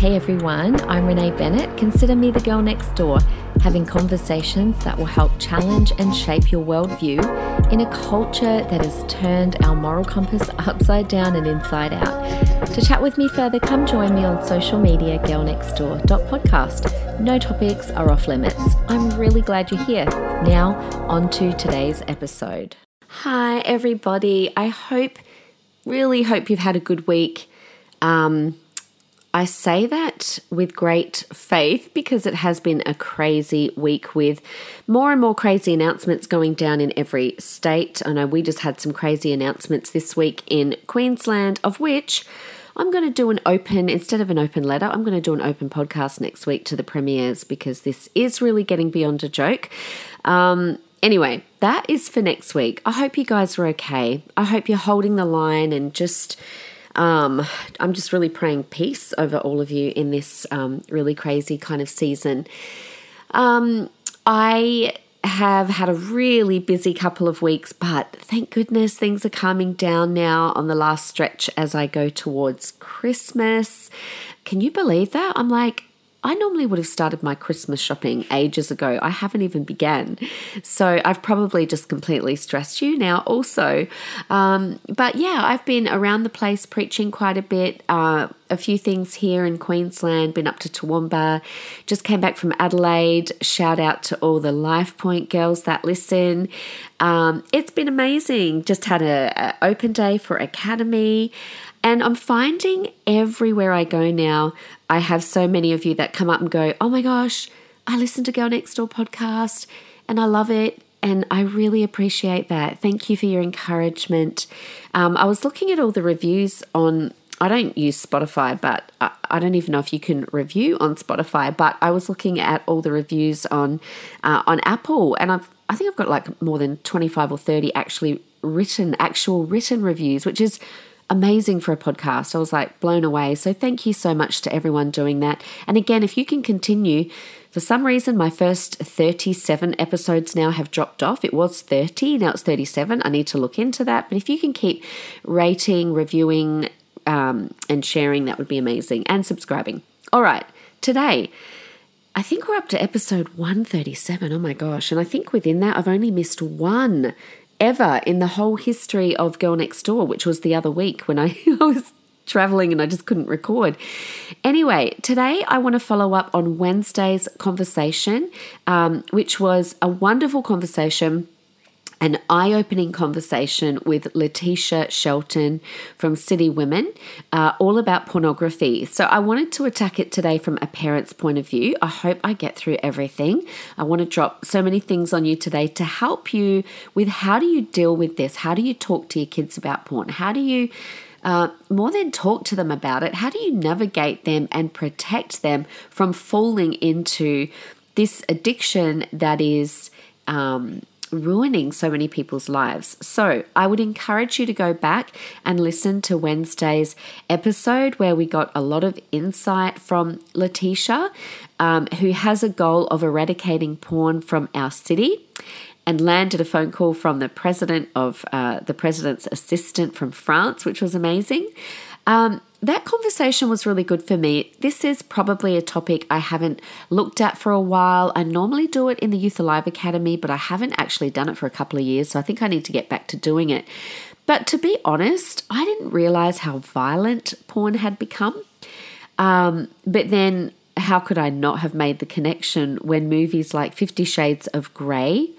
Hey everyone, I'm Renee Bennett. Consider me the girl next door, having conversations that will help challenge and shape your worldview in a culture that has turned our moral compass upside down and inside out. To chat with me further, come join me on social media, girlnextdoor.podcast. No topics are off limits. I'm really glad you're here. Now, on to today's episode. Hi, everybody. I hope, really hope you've had a good week. Um, I say that with great faith because it has been a crazy week with more and more crazy announcements going down in every state. I know we just had some crazy announcements this week in Queensland, of which I'm going to do an open, instead of an open letter, I'm going to do an open podcast next week to the premiers because this is really getting beyond a joke. Um, anyway, that is for next week. I hope you guys are okay. I hope you're holding the line and just um, I'm just really praying peace over all of you in this um, really crazy kind of season. Um, I have had a really busy couple of weeks, but thank goodness things are calming down now on the last stretch as I go towards Christmas. Can you believe that? I'm like, I normally would have started my Christmas shopping ages ago. I haven't even began. So I've probably just completely stressed you now also. Um, but yeah, I've been around the place preaching quite a bit. Uh, a few things here in Queensland, been up to Toowoomba, just came back from Adelaide. Shout out to all the Life Point girls that listen. Um, it's been amazing. Just had a, a open day for Academy. And I'm finding everywhere I go now, I have so many of you that come up and go, Oh my gosh, I listen to Girl Next Door podcast and I love it. And I really appreciate that. Thank you for your encouragement. Um, I was looking at all the reviews on, I don't use Spotify, but I, I, don't even know if you can review on Spotify. But I was looking at all the reviews on uh, on Apple, and I've I think I've got like more than twenty five or thirty actually written, actual written reviews, which is amazing for a podcast. I was like blown away. So thank you so much to everyone doing that. And again, if you can continue, for some reason, my first 37 episodes now have dropped off. It was 30, now it's 37. I need to look into that. But if you can keep rating, reviewing, um, and sharing, that would be amazing. And subscribing. All right, today. I think we're up to episode 137. Oh my gosh. And I think within that, I've only missed one ever in the whole history of Girl Next Door, which was the other week when I, was traveling and I just couldn't record. Anyway, today I want to follow up on Wednesday's conversation, um, which was a wonderful conversation an eye opening conversation with Letitia Shelton from City Women, uh, all about pornography. So, I wanted to attack it today from a parent's point of view. I hope I get through everything. I want to drop so many things on you today to help you with how do you deal with this? How do you talk to your kids about porn? How do you uh, more than talk to them about it, how do you navigate them and protect them from falling into this addiction that is um, ruining so many people's lives. So, I would encourage you to go back and listen to Wednesday's episode where we got a lot of insight from Letitia, um, who has a goal of eradicating porn from our city and landed a phone call from the president of uh, the president's assistant from France, which was amazing. Um, that conversation was really good for me. This is probably a topic I haven't looked at for a while. I normally do it in the Youth Alive Academy, but I haven't actually done it for a couple of years, so I think I need to get back to doing it. But to be honest, I didn't realize how violent porn had become. Um, but then, how could I not have made the connection when movies like Fifty Shades of Grey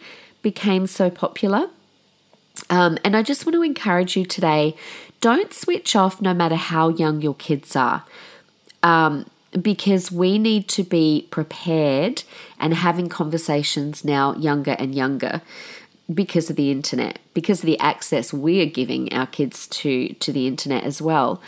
became so popular? Um, and I just want to encourage you today don't switch off no matter how young your kids are. Um, because we need to be prepared and having conversations now younger and younger because of the internet because of the access we are giving our kids to to the internet as well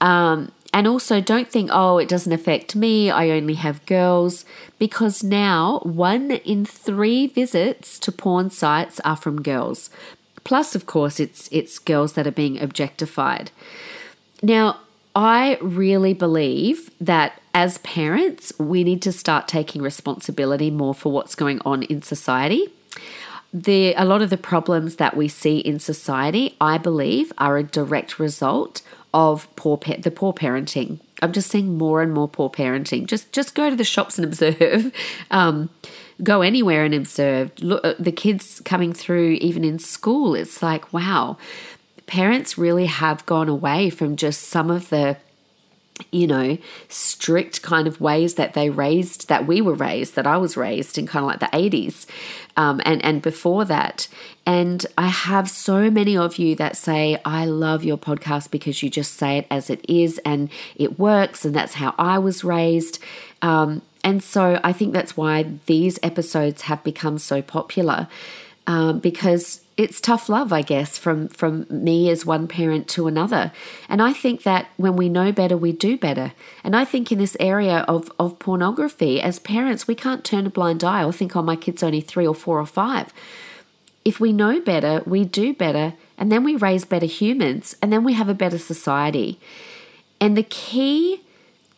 um, and also don't think oh it doesn't affect me i only have girls because now one in three visits to porn sites are from girls Plus, of course, it's it's girls that are being objectified. Now, I really believe that as parents, we need to start taking responsibility more for what's going on in society. The, a lot of the problems that we see in society, I believe, are a direct result of poor the poor parenting I'm just seeing more and more poor parenting. Just just go to the shops and observe. Um, go anywhere and observe. Look, uh, the kids coming through, even in school. It's like wow, parents really have gone away from just some of the you know, strict kind of ways that they raised, that we were raised, that I was raised in kind of like the 80s um, and, and before that. And I have so many of you that say, I love your podcast because you just say it as it is and it works, and that's how I was raised. Um, and so I think that's why these episodes have become so popular um, because it's tough love, I guess, from from me as one parent to another. And I think that when we know better, we do better. And I think in this area of of pornography, as parents, we can't turn a blind eye or think, oh, my kid's only three or four or five. If we know better, we do better, and then we raise better humans, and then we have a better society. And the key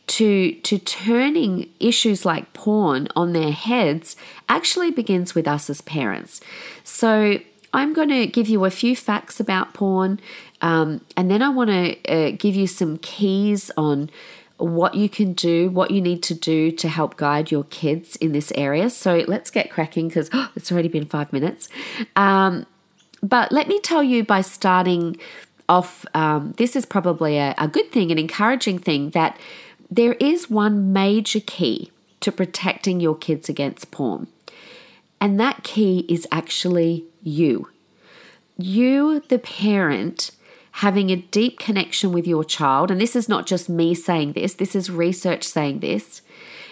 to to turning issues like porn on their heads actually begins with us as parents. So I'm going to give you a few facts about porn, um, and then I want to uh, give you some keys on what you can do, what you need to do to help guide your kids in this area. So let's get cracking because oh, it's already been five minutes. Um, but let me tell you by starting off, um, this is probably a, a good thing, an encouraging thing that there is one major key to protecting your kids against porn. And that key is actually you. You, the parent, having a deep connection with your child, and this is not just me saying this, this is research saying this.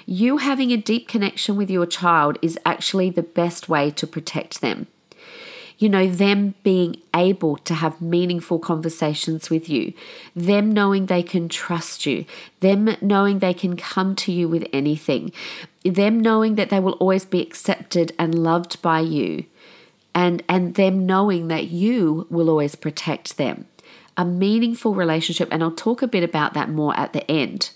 You having a deep connection with your child is actually the best way to protect them you know, them being able to have meaningful conversations with you, them knowing they can trust you, them knowing they can come to you with anything, them knowing that they will always be accepted and loved by you, and, and them knowing that you will always protect them. A meaningful relationship, and I'll talk a bit about that more at the end.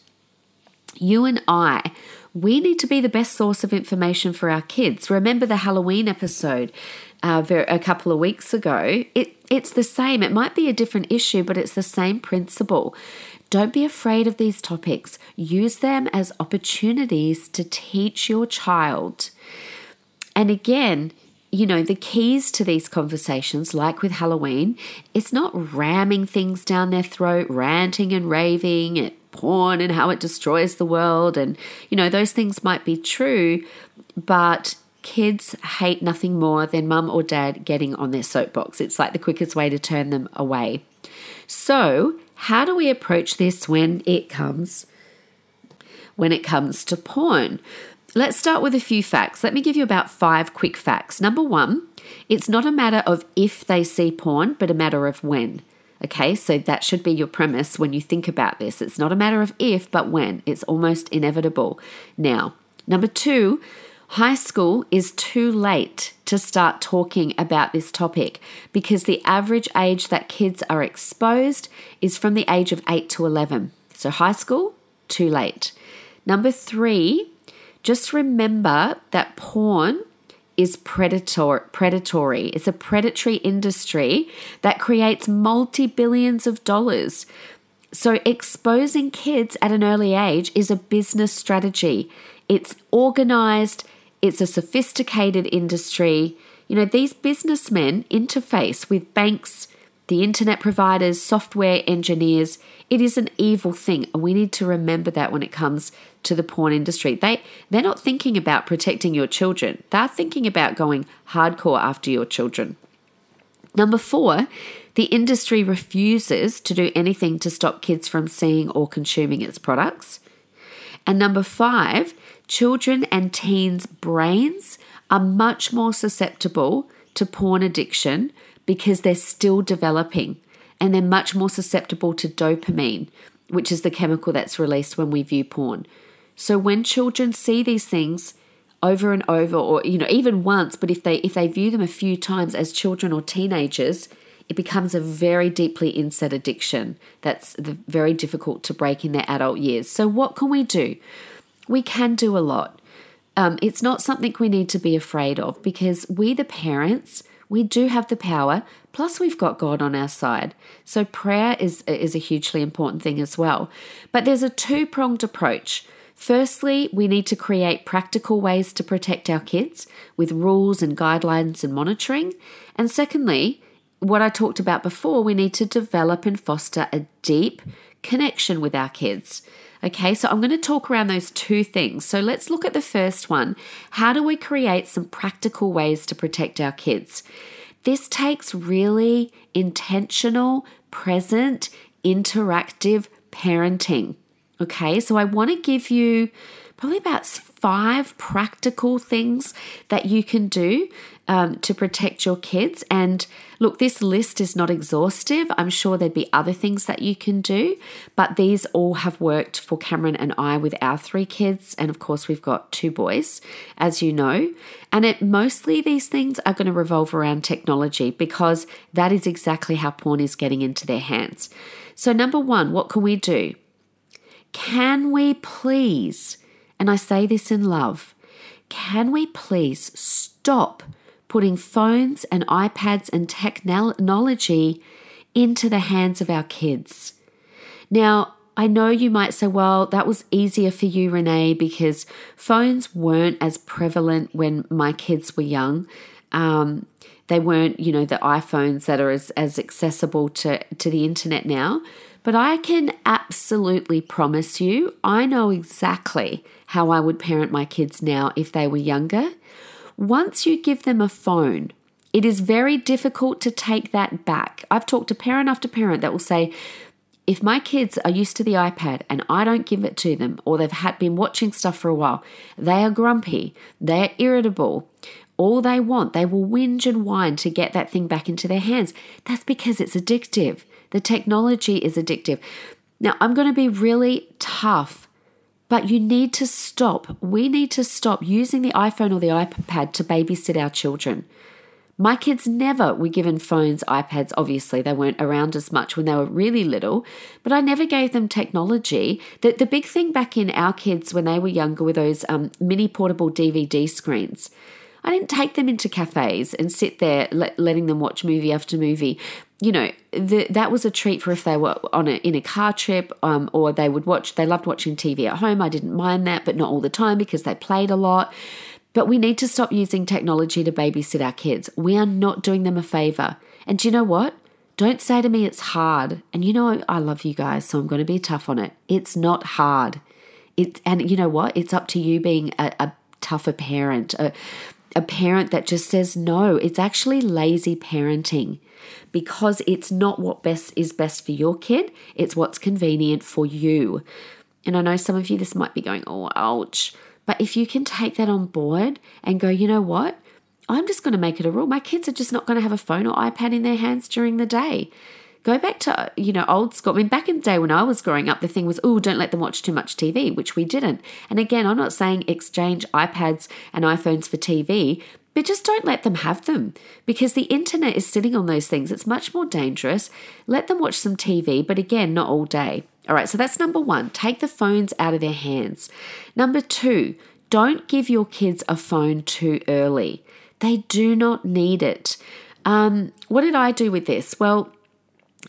You and I we need to be the best source of information for our kids. Remember the Halloween episode uh, a couple of weeks ago, it, it's the same. It might be a different issue, but it's the same principle. Don't be afraid of these topics. Use them as opportunities to teach your child. And again, you know, the keys to these conversations, like with Halloween, it's not ramming things down their throat, ranting and raving at porn and how it destroys the world. And, you know, those things might be true, but Kids hate nothing more than mum or dad getting on their soapbox. It's like the quickest way to turn them away. So, how do we approach this when it comes when it comes to porn? Let's start with a few facts. Let me give you about 5 quick facts. Number 1, it's not a matter of if they see porn, but a matter of when. Okay, so that should be your premise when you think about this. It's not a matter of if, but when. It's almost inevitable. Now, number two, High school is too late to start talking about this topic because the average age that kids are exposed is from the age of 8 to 11. So, high school, too late. Number three, just remember that porn is predator, predatory. It's a predatory industry that creates multi billions of dollars. So, exposing kids at an early age is a business strategy. It's organized, it's a sophisticated industry. You know, these businessmen interface with banks, the internet providers, software engineers. It is an evil thing, and we need to remember that when it comes to the porn industry. They they're not thinking about protecting your children. They're thinking about going hardcore after your children. Number 4, the industry refuses to do anything to stop kids from seeing or consuming its products. And number 5, children and teens' brains are much more susceptible to porn addiction because they're still developing and they're much more susceptible to dopamine, which is the chemical that's released when we view porn. So when children see these things over and over or you know even once, but if they if they view them a few times as children or teenagers, it becomes a very deeply inset addiction that's very difficult to break in their adult years. So what can we do? we can do a lot. Um, it's not something we need to be afraid of because we, the parents, we do have the power, Plus, we've got God on our side. So, prayer is, is a hugely important thing as well. But there's a two pronged approach. Firstly, we need to create practical ways to protect our kids with rules and guidelines and monitoring. And secondly, what I talked about before, we need to develop and foster a deep connection with our kids. Okay, so I'm going to talk around those two things. So let's look at the first one. How do we create some practical ways to protect our kids? This takes really intentional, present, interactive parenting. Okay, so I want to give you probably about five practical things that you can do um, to protect your kids. And look, this list is not exhaustive. I'm sure there'd be other things that you can do, but these all have worked for Cameron and I with our three kids. And of course, we've got two boys, as you know. And it mostly these things are going to revolve around technology because that is exactly how porn is getting into their hands. So, number one, what can we do? Can we please, and I say this in love, can we please stop putting phones and iPads and technology into the hands of our kids. Now, I know you might say, well, that was easier for you, Renee, because phones weren't as prevalent when my kids were young. Um, they weren't, you know, the iPhones that are as, as accessible to, to the internet now. But I can absolutely promise you, I know exactly how I would parent my kids now if they were younger. Once you give them a phone, it is very difficult to take that back. I've talked to parent after parent that will say, if my kids are used to the iPad and I don't give it to them, or they've had been watching stuff for a while, they are grumpy, they are irritable. All they want, they will whinge and whine to get that thing back into their hands. That's because it's addictive. The technology is addictive. Now, I'm going to be really tough but you need to stop. We need to stop using the iPhone or the iPad to babysit our children. My kids never were given phones, iPads. Obviously, they weren't around as much when they were really little, but I never gave them technology. The, the big thing back in our kids when they were younger were those um, mini portable DVD screens. I didn't take them into cafes and sit there let, letting them watch movie after movie. You know, the, that was a treat for if they were on a, in a car trip um, or they would watch, they loved watching TV at home. I didn't mind that, but not all the time because they played a lot. But we need to stop using technology to babysit our kids. We are not doing them a favor. And do you know what? Don't say to me it's hard. And you know, I love you guys, so I'm going to be tough on it. It's not hard. It, and you know what? It's up to you being a, a tougher parent, a parent that just says no. It's actually lazy parenting because it's not what best is best for your kid, it's what's convenient for you. And I know some of you this might be going, "Oh, ouch." But if you can take that on board and go, "You know what? I'm just going to make it a rule. My kids are just not going to have a phone or iPad in their hands during the day." Go back to, you know, old school. I mean, back in the day when I was growing up, the thing was, oh, don't let them watch too much TV, which we didn't. And again, I'm not saying exchange iPads and iPhones for TV, but just don't let them have them because the internet is sitting on those things. It's much more dangerous. Let them watch some TV, but again, not all day. All right, so that's number one. Take the phones out of their hands. Number two, don't give your kids a phone too early. They do not need it. Um, what did I do with this? Well,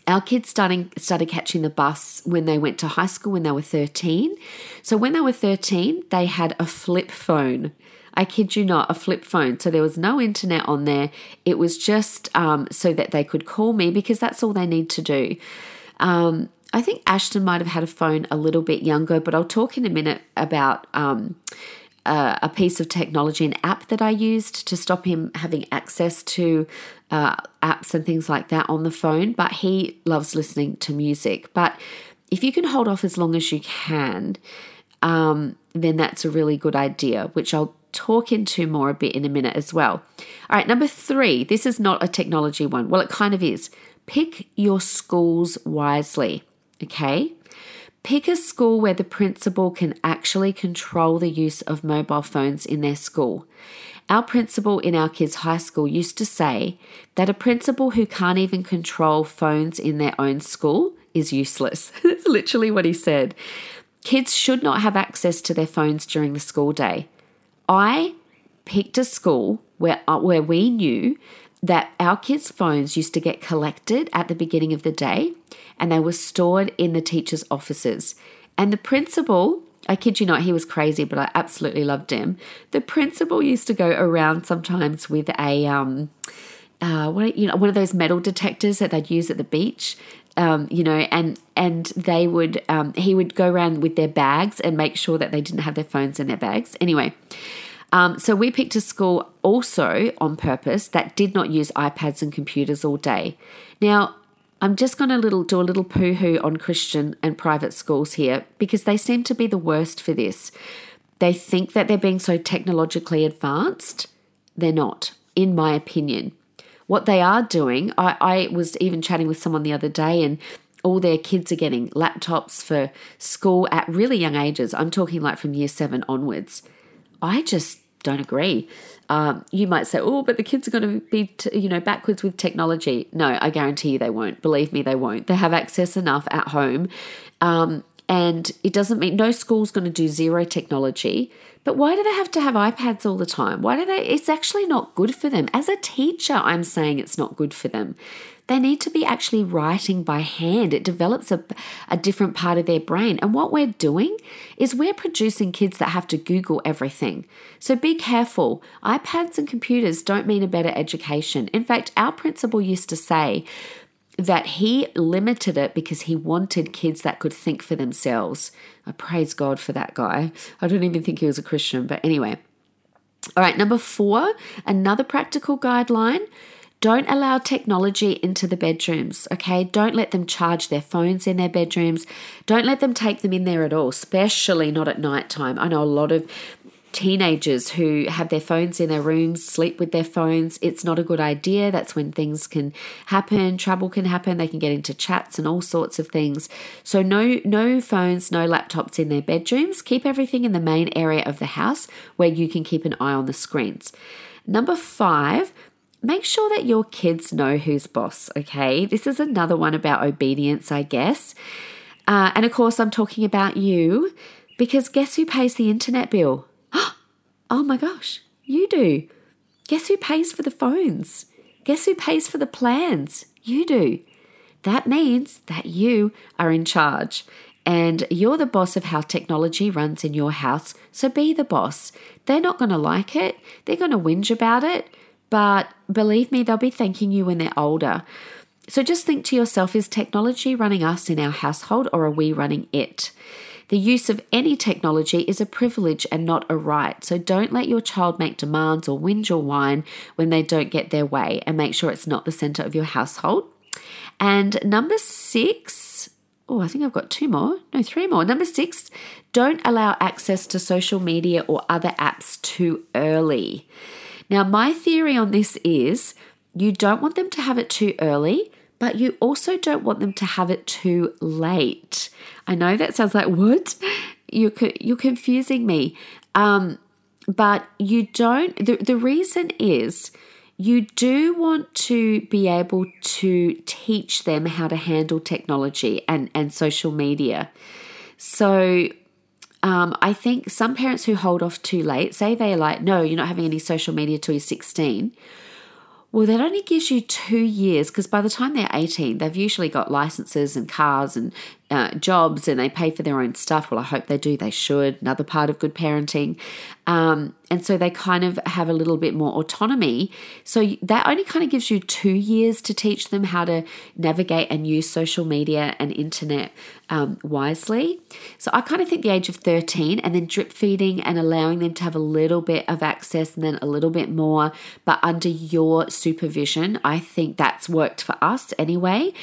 our kids starting started catching the bus when they went to high school when they were 13. So when they were 13, they had a flip phone. I kid you not, a flip phone. So there was no internet on there. It was just um, so that they could call me because that's all they need to do. Um, I think Ashton might have had a phone a little bit younger, but I'll talk in a minute about um, uh, a piece of technology, an app that I used to stop him having access to uh, apps and things like that on the phone. But he loves listening to music. But if you can hold off as long as you can, um, then that's a really good idea, which I'll talk into more a bit in a minute as well. All right, number three, this is not a technology one. Well, it kind of is. Pick your schools wisely, okay? Pick a school where the principal can actually control the use of mobile phones in their school. Our principal in our kids' high school used to say that a principal who can't even control phones in their own school is useless. That's literally what he said. Kids should not have access to their phones during the school day. I picked a school where, uh, where we knew that our kids' phones used to get collected at the beginning of the day and they were stored in the teacher's offices. And the principal, I kid you not, he was crazy, but I absolutely loved him. The principal used to go around sometimes with a um, uh, what you know, one of those metal detectors that they'd use at the beach. Um, you know, and and they would um, he would go around with their bags and make sure that they didn't have their phones in their bags. Anyway, um, so we picked a school also on purpose that did not use iPads and computers all day. Now, I'm just going to little do a little poo hoo on Christian and private schools here because they seem to be the worst for this. They think that they're being so technologically advanced. They're not, in my opinion. What they are doing, I, I was even chatting with someone the other day, and all their kids are getting laptops for school at really young ages. I'm talking like from year seven onwards. I just don't agree. Um, you might say, "Oh, but the kids are going to be, t- you know, backwards with technology." No, I guarantee you they won't. Believe me, they won't. They have access enough at home, um, and it doesn't mean no school's going to do zero technology. But why do they have to have iPads all the time? Why do they? It's actually not good for them. As a teacher, I'm saying it's not good for them. They need to be actually writing by hand. It develops a, a different part of their brain. And what we're doing is we're producing kids that have to Google everything. So be careful. iPads and computers don't mean a better education. In fact, our principal used to say, that he limited it because he wanted kids that could think for themselves. I praise God for that guy. I don't even think he was a Christian, but anyway. All right, number four, another practical guideline don't allow technology into the bedrooms, okay? Don't let them charge their phones in their bedrooms. Don't let them take them in there at all, especially not at night time. I know a lot of teenagers who have their phones in their rooms, sleep with their phones. It's not a good idea. That's when things can happen, trouble can happen. They can get into chats and all sorts of things. So no no phones, no laptops in their bedrooms. Keep everything in the main area of the house where you can keep an eye on the screens. Number 5, make sure that your kids know who's boss, okay? This is another one about obedience, I guess. Uh, and of course, I'm talking about you because guess who pays the internet bill? Oh my gosh, you do. Guess who pays for the phones? Guess who pays for the plans? You do. That means that you are in charge and you're the boss of how technology runs in your house. So be the boss. They're not going to like it, they're going to whinge about it. But believe me, they'll be thanking you when they're older. So just think to yourself is technology running us in our household or are we running it? The use of any technology is a privilege and not a right. So don't let your child make demands or whinge or whine when they don't get their way and make sure it's not the center of your household. And number six, oh, I think I've got two more. No, three more. Number six, don't allow access to social media or other apps too early. Now, my theory on this is you don't want them to have it too early, but you also don't want them to have it too late. I know that sounds like what? You're, you're confusing me. Um, but you don't, the, the reason is you do want to be able to teach them how to handle technology and, and social media. So um, I think some parents who hold off too late, say they're like, no, you're not having any social media till you're 16. Well, that only gives you two years because by the time they're 18, they've usually got licenses and cars and uh, jobs and they pay for their own stuff. Well, I hope they do. They should. Another part of good parenting. Um, and so they kind of have a little bit more autonomy. So that only kind of gives you two years to teach them how to navigate and use social media and internet um, wisely. So I kind of think the age of 13 and then drip feeding and allowing them to have a little bit of access and then a little bit more, but under your supervision. I think that's worked for us anyway.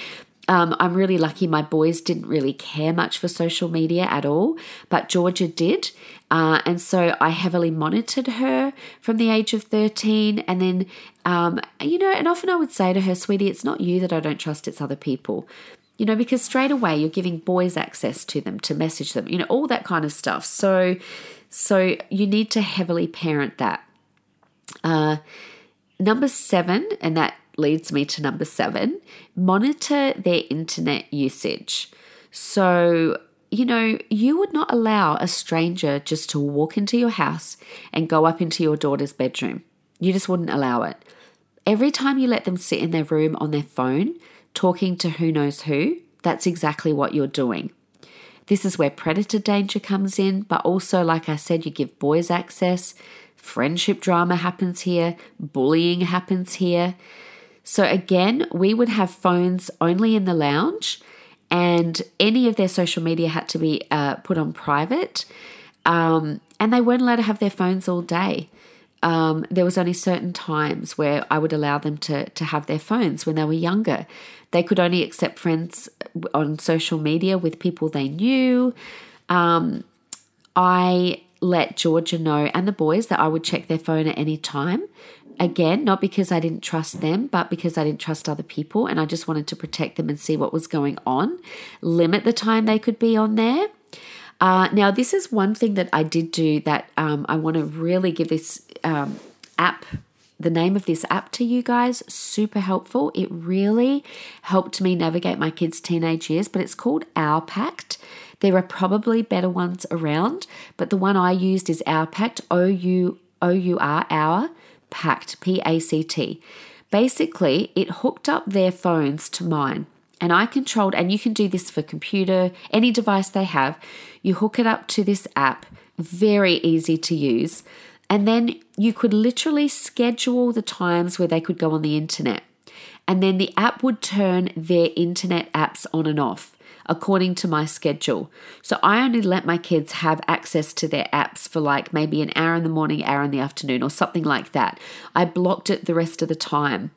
Um, I'm really lucky my boys didn't really care much for social media at all, but Georgia did. Uh, and so I heavily monitored her from the age of 13. And then, um, you know, and often I would say to her, sweetie, it's not you that I don't trust, it's other people. You know, because straight away you're giving boys access to them to message them, you know, all that kind of stuff. So, so you need to heavily parent that. Uh, number seven, and that leads me to number seven monitor their internet usage. So, you know, you would not allow a stranger just to walk into your house and go up into your daughter's bedroom. You just wouldn't allow it. Every time you let them sit in their room on their phone, talking to who knows who, that's exactly what you're doing. This is where predator danger comes in, but also, like I said, you give boys access. Friendship drama happens here, bullying happens here. So, again, we would have phones only in the lounge, and any of their social media had to be uh, put on private. Um, and they weren't allowed to have their phones all day. Um, there was only certain times where I would allow them to to have their phones when they were younger. They could only accept friends on social media with people they knew. Um, I let Georgia know and the boys that I would check their phone at any time. Again, not because I didn't trust them, but because I didn't trust other people and I just wanted to protect them and see what was going on. Limit the time they could be on there. Uh, now, this is one thing that I did do that um, I want to really give this um, app the name of this app to you guys. Super helpful. It really helped me navigate my kids' teenage years, but it's called Our Pact. There are probably better ones around, but the one I used is Our Pact, O U O U R, Our Pact, P A C T. Basically, it hooked up their phones to mine. And I controlled, and you can do this for computer, any device they have. You hook it up to this app, very easy to use. And then you could literally schedule the times where they could go on the internet. And then the app would turn their internet apps on and off according to my schedule. So I only let my kids have access to their apps for like maybe an hour in the morning, hour in the afternoon, or something like that. I blocked it the rest of the time.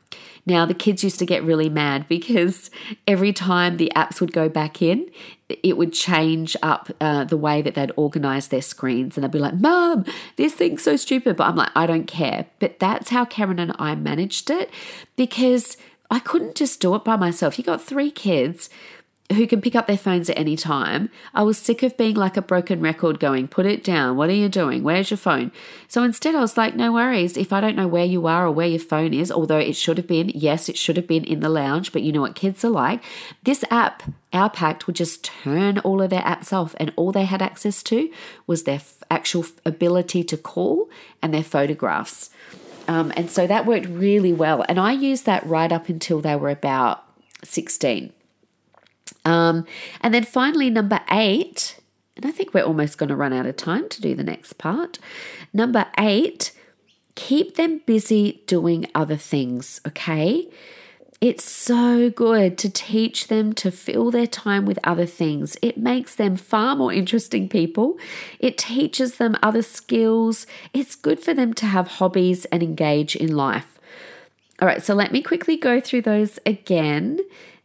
Now, the kids used to get really mad because every time the apps would go back in, it would change up uh, the way that they'd organize their screens. And they'd be like, Mom, this thing's so stupid. But I'm like, I don't care. But that's how Karen and I managed it because I couldn't just do it by myself. You got three kids who can pick up their phones at any time. I was sick of being like a broken record going, put it down. What are you doing? Where's your phone? So instead, I was like, no worries. If I don't know where you are or where your phone is, although it should have been, yes, it should have been in the lounge, but you know what kids are like. This app, Our Pact, would just turn all of their apps off, and all they had access to was their actual ability to call and their photographs. Um, and so that worked really well. And I used that right up until they were about 16. Um, and then finally, number eight, and I think we're almost going to run out of time to do the next part. Number eight, keep them busy doing other things, okay? It's so good to teach them to fill their time with other things. It makes them far more interesting people. It teaches them other skills. It's good for them to have hobbies and engage in life. All right, so let me quickly go through those again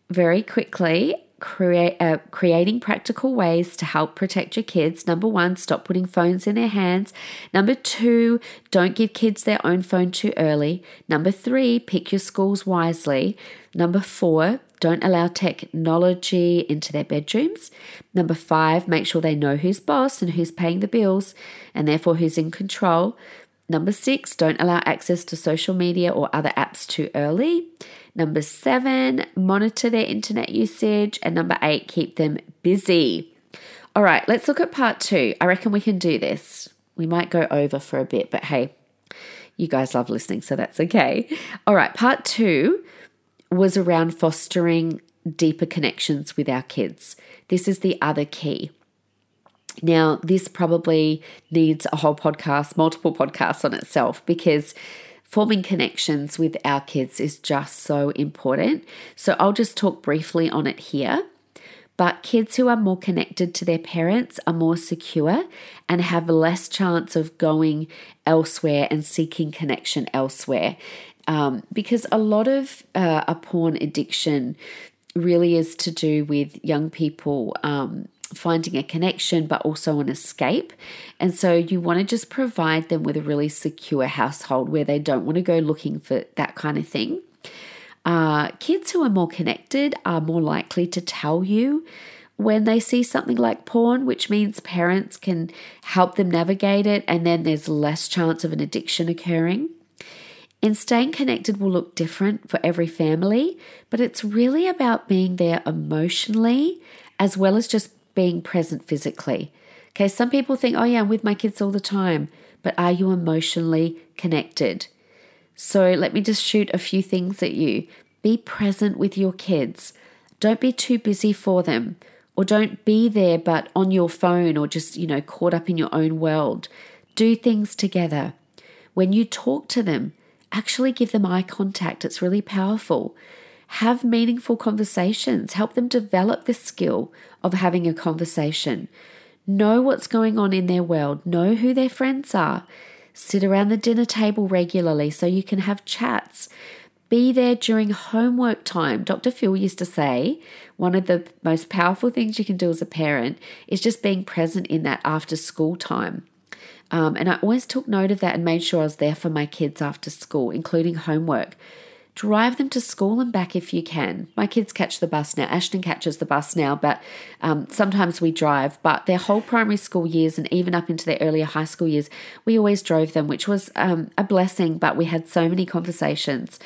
very quickly create uh, creating practical ways to help protect your kids. Number one, stop putting phones in their hands. Number two, don't give kids their own phone too early. Number three, pick your schools wisely. Number four, don't allow technology into their bedrooms. Number five, make sure they know who's boss and who's paying the bills and therefore who's in control. Number six, don't allow access to social media or other apps too early. Number seven, monitor their internet usage. And number eight, keep them busy. All right, let's look at part two. I reckon we can do this. We might go over for a bit, but hey, you guys love listening, so that's okay. All right, part two was around fostering deeper connections with our kids. This is the other key. Now, this probably needs a whole podcast, multiple podcasts on itself, because forming connections with our kids is just so important. So I'll just talk briefly on it here. But kids who are more connected to their parents are more secure and have less chance of going elsewhere and seeking connection elsewhere. Um, because a lot of uh, a porn addiction really is to do with young people um, finding a connection, but also an escape. And so you want to just provide them with a really secure household where they don't want to go looking for that kind of thing. Uh, kids who are more connected are more likely to tell you when they see something like porn, which means parents can help them navigate it, and then there's less chance of an addiction occurring. And staying connected will look different for every family, but it's really about being there emotionally as well as just being present physically. Okay, some people think, oh, yeah, I'm with my kids all the time, but are you emotionally connected? So let me just shoot a few things at you. Be present with your kids. Don't be too busy for them or don't be there but on your phone or just, you know, caught up in your own world. Do things together. When you talk to them, actually give them eye contact. It's really powerful. Have meaningful conversations. Help them develop the skill of having a conversation. Know what's going on in their world. Know who their friends are. Sit around the dinner table regularly so you can have chats. Be there during homework time. Dr. Phil used to say one of the most powerful things you can do as a parent is just being present in that after school time. Um, and I always took note of that and made sure I was there for my kids after school, including homework. Drive them to school and back if you can. My kids catch the bus now. Ashton catches the bus now, but um, sometimes we drive. But their whole primary school years and even up into their earlier high school years, we always drove them, which was um, a blessing. But we had so many conversations.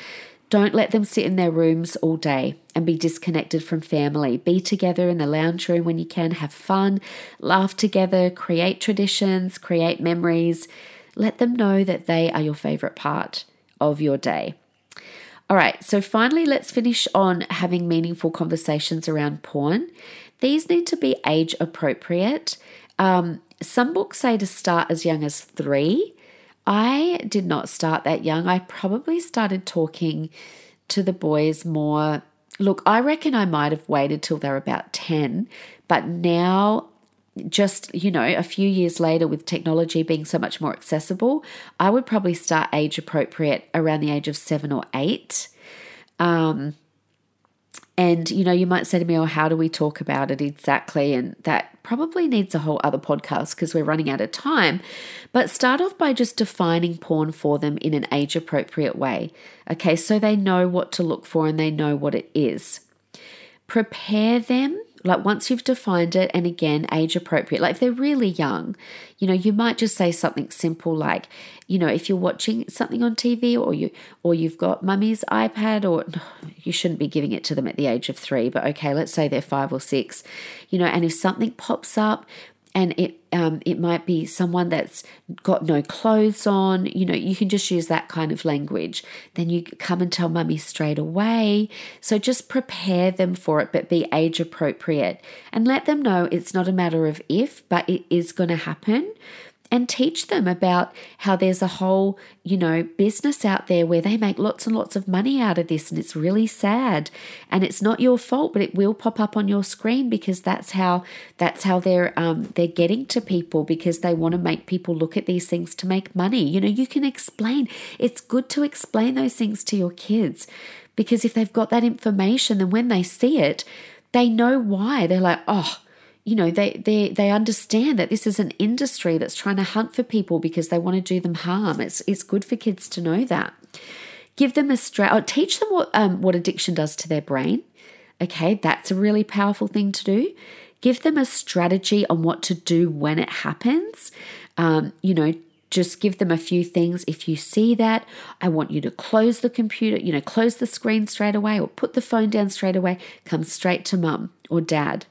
Don't let them sit in their rooms all day and be disconnected from family. Be together in the lounge room when you can, have fun, laugh together, create traditions, create memories. Let them know that they are your favorite part of your day. All right, so finally, let's finish on having meaningful conversations around porn. These need to be age appropriate. Um, some books say to start as young as three. I did not start that young. I probably started talking to the boys more. Look, I reckon I might have waited till they're about 10, but now just, you know, a few years later with technology being so much more accessible, I would probably start age appropriate around the age of seven or eight. Um, and, you know, you might say to me, oh, how do we talk about it exactly? And that probably needs a whole other podcast because we're running out of time. But start off by just defining porn for them in an age appropriate way. Okay, so they know what to look for and they know what it is. Prepare them like once you've defined it and again age appropriate like if they're really young you know you might just say something simple like you know if you're watching something on tv or you or you've got mummy's ipad or you shouldn't be giving it to them at the age of 3 but okay let's say they're 5 or 6 you know and if something pops up and it um, it might be someone that's got no clothes on you know you can just use that kind of language. Then you come and tell mummy straight away. So just prepare them for it but be age appropriate and let them know it's not a matter of if but it is going to happen and teach them about how there's a whole, you know, business out there where they make lots and lots of money out of this and it's really sad. And it's not your fault, but it will pop up on your screen because that's how that's how they're um they're getting to people because they want to make people look at these things to make money. You know, you can explain. It's good to explain those things to your kids because if they've got that information, then when they see it, they know why. They're like, oh, you know they they they understand that this is an industry that's trying to hunt for people because they want to do them harm it's it's good for kids to know that give them a straight or teach them what um, what addiction does to their brain okay that's a really powerful thing to do give them a strategy on what to do when it happens um, you know just give them a few things. If you see that, I want you to close the computer, you know, close the screen straight away or put the phone down straight away. Come straight to mum or dad.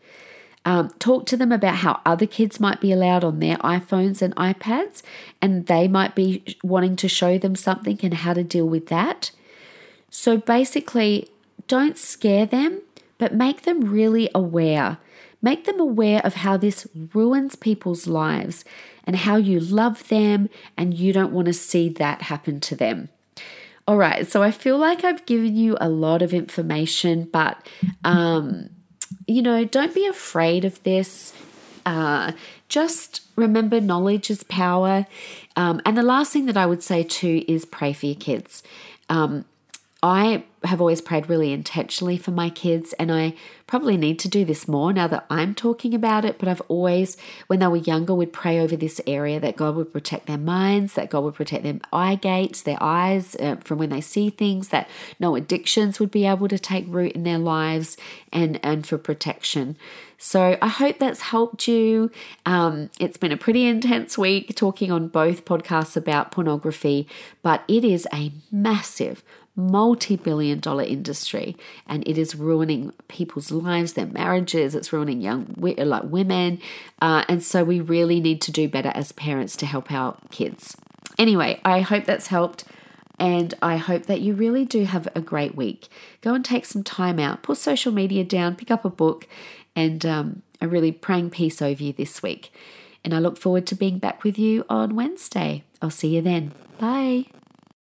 Um, talk to them about how other kids might be allowed on their iPhones and iPads, and they might be wanting to show them something and how to deal with that. So basically, don't scare them, but make them really aware. Make them aware of how this ruins people's lives and how you love them and you don't want to see that happen to them. All right, so I feel like I've given you a lot of information, but um, you know, don't be afraid of this. Uh, just remember knowledge is power. Um, and the last thing that I would say too is pray for your kids. Um, I have always prayed really intentionally for my kids, and I probably need to do this more now that I'm talking about it. But I've always, when they were younger, would pray over this area that God would protect their minds, that God would protect their eye gates, their eyes uh, from when they see things, that no addictions would be able to take root in their lives, and and for protection. So I hope that's helped you. Um, it's been a pretty intense week talking on both podcasts about pornography, but it is a massive multi billion dollar industry and it is ruining people's lives, their marriages, it's ruining young like women. Uh, and so we really need to do better as parents to help our kids. Anyway, I hope that's helped. And I hope that you really do have a great week. Go and take some time out, put social media down, pick up a book, and um, I'm really praying peace over you this week. And I look forward to being back with you on Wednesday. I'll see you then. Bye.